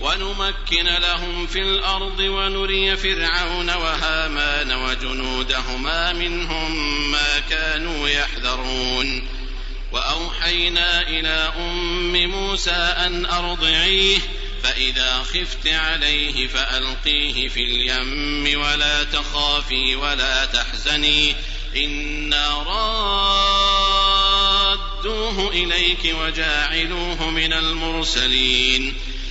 ونمكن لهم في الأرض ونري فرعون وهامان وجنودهما منهم ما كانوا يحذرون. وأوحينا إلى أم موسى أن أرضعيه فإذا خفت عليه فألقيه في اليم ولا تخافي ولا تحزني. إنا رادوه إليك وجاعلوه من المرسلين.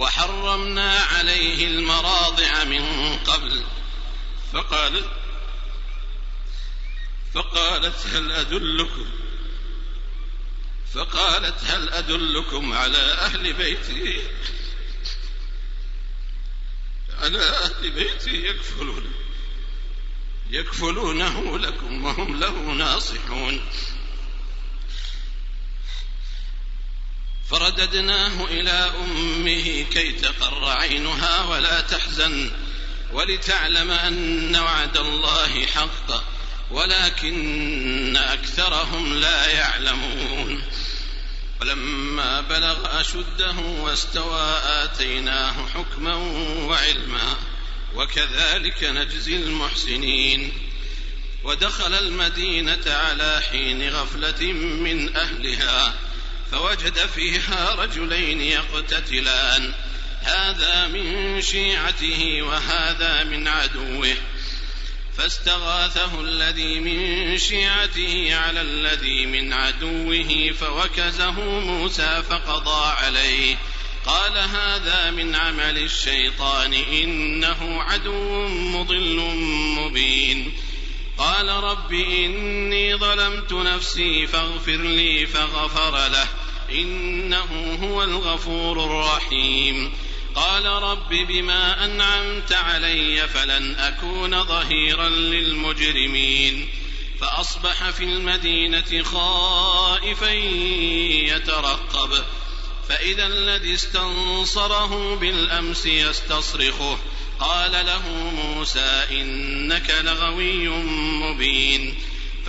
وحرمنا عليه المراضع من قبل. فقالت فقالت هل أدلكم؟ فقالت هل أدلكم على أهل بيتي؟ على أهل بيتي يكفلون. يكفلونه لكم وهم له ناصحون. فرددناه إلى أمه كي تقر عينها ولا تحزن ولتعلم أن وعد الله حق ولكن أكثرهم لا يعلمون. ولما بلغ أشده واستوى آتيناه حكما وعلما وكذلك نجزي المحسنين. ودخل المدينة على حين غفلة من أهلها فوجد فيها رجلين يقتتلان. هذا من شيعته وهذا من عدوه. فاستغاثه الذي من شيعته على الذي من عدوه فوكزه موسى فقضى عليه. قال هذا من عمل الشيطان إنه عدو مضل مبين. قال رب إني ظلمت نفسي فاغفر لي فغفر له. إنه هو الغفور الرحيم. قال رب بما أنعمت علي فلن أكون ظهيرا للمجرمين. فأصبح في المدينة خائفا يترقب. فإذا الذي استنصره بالأمس يستصرخه. قال له موسى إنك لغوي مبين.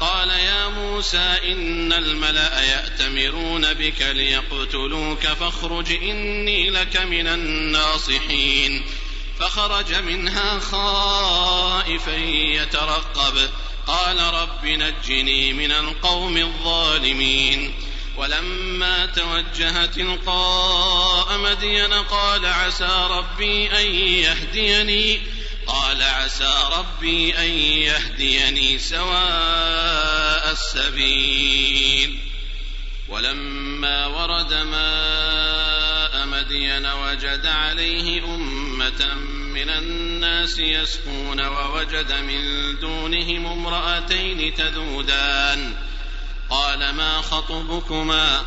قال يا موسى إن الملأ يأتمرون بك ليقتلوك فاخرج إني لك من الناصحين. فخرج منها خائفا يترقب. قال رب نجني من القوم الظالمين. ولما توجه تلقاء مدين قال عسى ربي أن يهديني قال عسى ربي أن يهديني سواء السبيل. ولما ورد ماء مدين وجد عليه أمة من الناس يسقون ووجد من دونهم امرأتين تذودان. قال ما خطبكما؟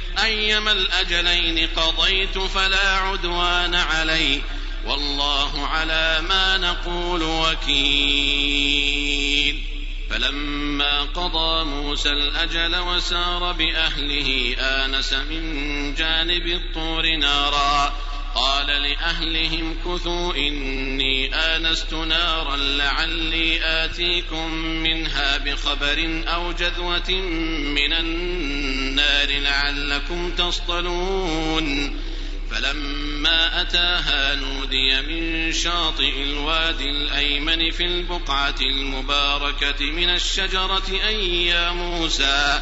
أيما الأجلين قضيت فلا عدوان علي والله على ما نقول وكيل. فلما قضى موسى الأجل وسار بأهله آنس من جانب الطور نارا قال لأهلهم كثوا إني آنست نارا لعلي آتيكم منها بخبر أو جذوة من النار لعلكم تصطلون. فلما أتاها نودي من شاطئ الوادي الأيمن في البقعة المباركة من الشجرة أن يا موسى.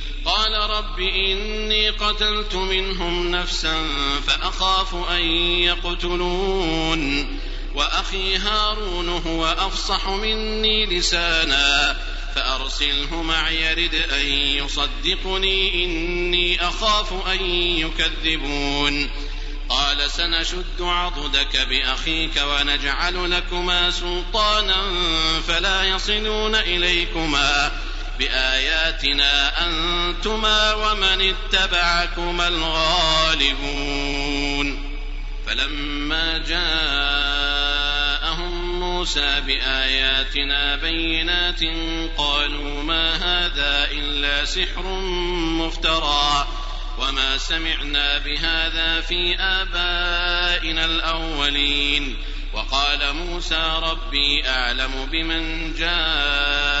قال رب إني قتلت منهم نفسا فأخاف أن يقتلون وأخي هارون هو أفصح مني لسانا فأرسله معي يرد أن يصدقني إني أخاف أن يكذبون قال سنشد عضدك بأخيك ونجعل لكما سلطانا فلا يصلون إليكما بآياتنا أنتما ومن اتبعكما الغالبون فلما جاءهم موسى بآياتنا بينات قالوا ما هذا إلا سحر مفترى وما سمعنا بهذا في آبائنا الأولين وقال موسى ربي أعلم بمن جاء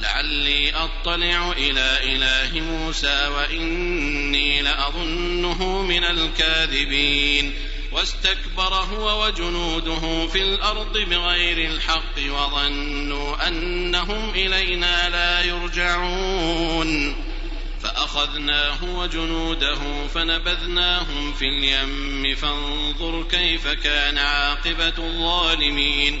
لعلي أطلع إلى إله موسى وإني لأظنه من الكاذبين. واستكبر هو وجنوده في الأرض بغير الحق وظنوا أنهم إلينا لا يرجعون. فأخذناه وجنوده فنبذناهم في اليم. فانظر كيف كان عاقبة الظالمين.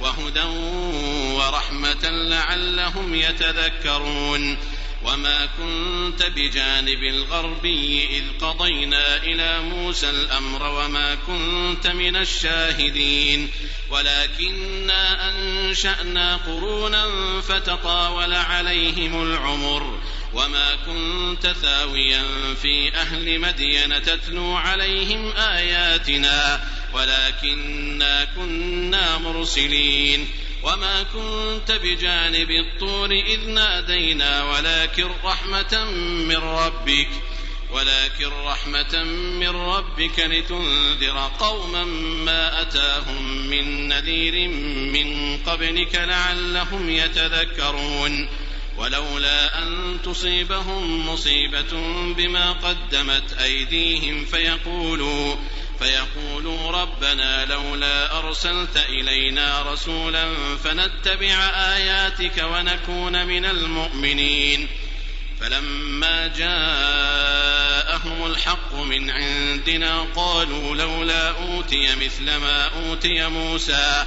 وهدى ورحمة لعلهم يتذكرون. وما كنت بجانب الغربي إذ قضينا إلى موسى الأمر وما كنت من الشاهدين. ولكنا أنشأنا قرونا فتطاول عليهم العمر. وما كنت ثاويا في أهل مدين تتلو عليهم آياتنا. ولكنا كنا مرسلين وما كنت بجانب الطور إذ نادينا ولكن رحمة من ربك ولكن رحمة من ربك لتنذر قوما ما أتاهم من نذير من قبلك لعلهم يتذكرون ولولا أن تصيبهم مصيبة بما قدمت أيديهم فيقولوا فيقولوا ربنا لولا أرسلت إلينا رسولا فنتبع آياتك ونكون من المؤمنين. فلما جاءهم الحق من عندنا قالوا لولا أوتي مثل ما أوتي موسى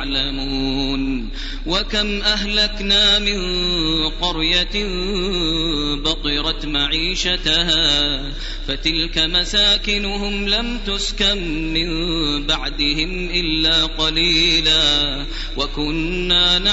وكم أهلكنا من قرية بطرت معيشتها فتلك مساكنهم لم تسكن من بعدهم إلا قليلا. وكنا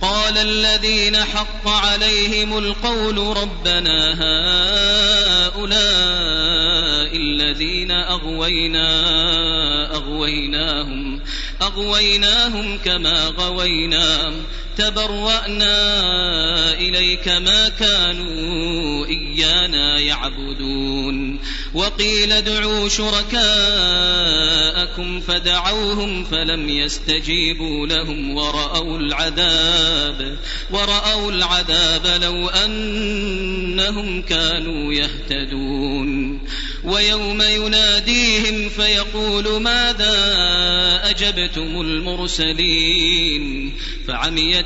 قال الذين حق عليهم القول ربنا هؤلاء الذين أغوينا أغويناهم أغويناهم كما غوينا تبرأنا إليك ما كانوا إيانا يعبدون. وقيل ادعوا شركاءكم فدعوهم فلم يستجيبوا لهم ورأوا العذاب ورأوا العذاب لو أنهم كانوا يهتدون. ويوم يناديهم فيقول ماذا أجبتم المرسلين؟ فعميت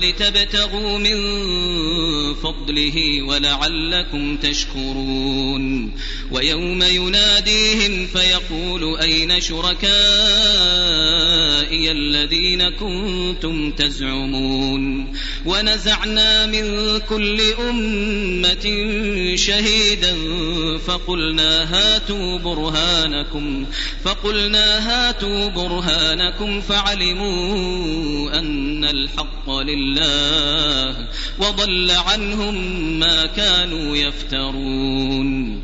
ولتبتغوا من فضله ولعلكم تشكرون. ويوم يناديهم فيقول أين شركائي الذين كنتم تزعمون؟ ونزعنا من كل أمة شهيدا فقلنا هاتوا برهانكم فقلنا هاتوا برهانكم فعلموا أن الحق لله وضل عنهم ما كانوا يفترون.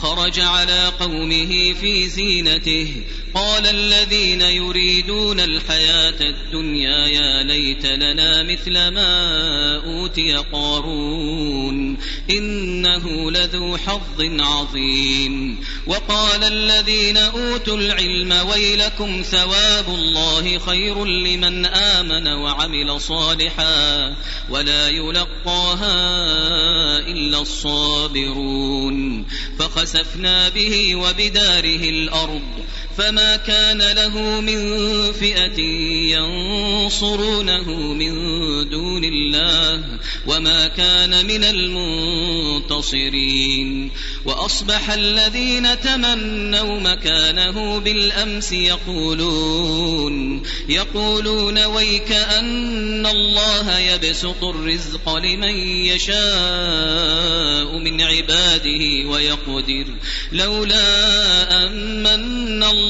وخرج على قومه في زينته. قال الذين يريدون الحياة الدنيا يا ليت لنا مثل ما أوتي قارون. إنه لذو حظ عظيم. وقال الذين أوتوا العلم ويلكم ثواب الله خير لمن آمن وعمل صالحا ولا يلقاها إلا الصابرون. فخسفنا به وبداره الأرض فما كان له من فئة ينصرونه من دون الله وما كان من المنتصرين وأصبح الذين تمنوا مكانه بالأمس يقولون يقولون ويك أن الله يبسط الرزق لمن يشاء من عباده ويقدر لولا أمن الله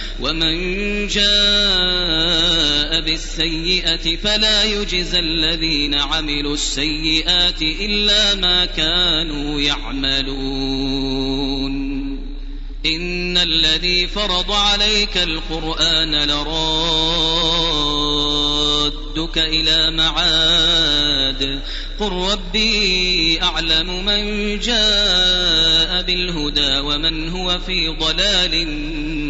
ومن جاء بالسيئة فلا يجزى الذين عملوا السيئات إلا ما كانوا يعملون. إن الذي فرض عليك القرآن لرادك إلى معاد قل ربي أعلم من جاء بالهدى ومن هو في ضلال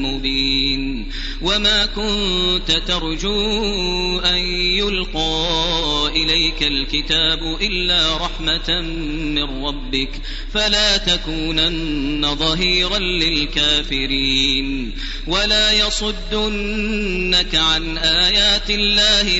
مبين وما كنت ترجو أن يلقى إليك الكتاب إلا رحمة من ربك فلا تكونن ظهيرا للكافرين ولا يصدنك عن آيات الله